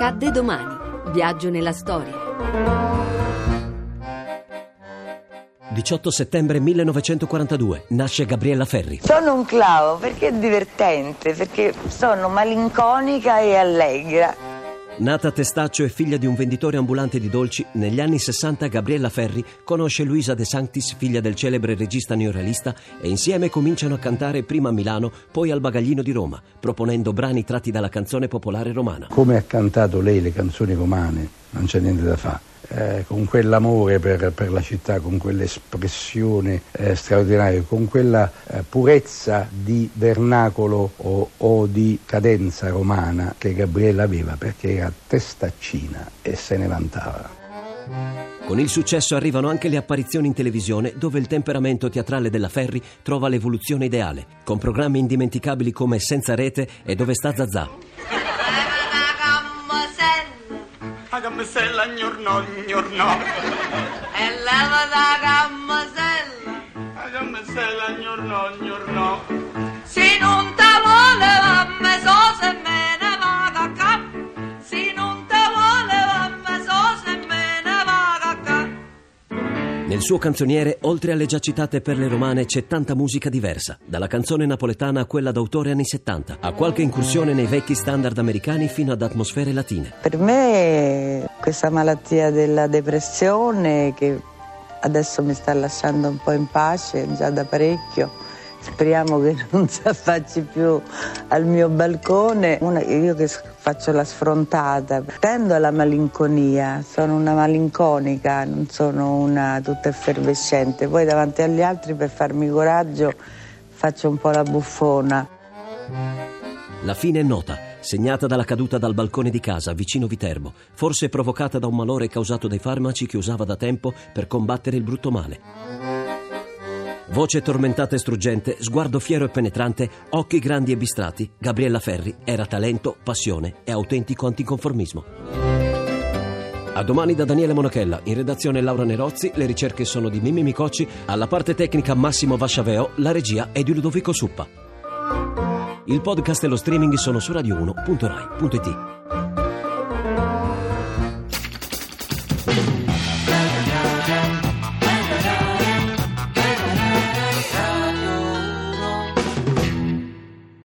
Accadde domani. Viaggio nella storia. 18 settembre 1942 nasce Gabriella Ferri. Sono un clavo perché è divertente, perché sono malinconica e allegra. Nata a Testaccio e figlia di un venditore ambulante di dolci, negli anni 60 Gabriella Ferri conosce Luisa De Sanctis, figlia del celebre regista neorealista, e insieme cominciano a cantare prima a Milano, poi al Bagaglino di Roma, proponendo brani tratti dalla canzone popolare romana. Come ha cantato lei le canzoni romane, non c'è niente da fare eh, con quell'amore per, per, la città, con quell'espressione eh, straordinaria, con quella eh, purezza di vernacolo o, o, di cadenza romana che Gabriella aveva perché era testaccina e se ne vantava. Con il successo arrivano anche le apparizioni in televisione dove il temperamento teatrale della Ferri trova l'evoluzione ideale, con programmi indimenticabili come Senza rete e Dove sta Zazà. Gammasella gnorno gnorno. E leva da gammasella la gammasella gnorno gnorno. Se non nel suo canzoniere, oltre alle già citate perle romane, c'è tanta musica diversa, dalla canzone napoletana a quella d'autore anni 70, a qualche incursione nei vecchi standard americani fino ad atmosfere latine. Per me questa malattia della depressione che adesso mi sta lasciando un po' in pace già da parecchio. Speriamo che non si affacci più al mio balcone. Una, io che faccio la sfrontata, tendo alla malinconia, sono una malinconica, non sono una tutta effervescente. Poi davanti agli altri per farmi coraggio faccio un po' la buffona. La fine è nota segnata dalla caduta dal balcone di casa vicino Viterbo, forse provocata da un malore causato dai farmaci che usava da tempo per combattere il brutto male. Voce tormentata e struggente, sguardo fiero e penetrante, occhi grandi e bistrati, Gabriella Ferri era talento, passione e autentico anticonformismo. A domani da Daniele Monachella, in redazione Laura Nerozzi, le ricerche sono di Mimmi Micocci, alla parte tecnica Massimo Vasciaveo, la regia è di Ludovico Suppa. Il podcast e lo streaming sono su radio1.rai.it.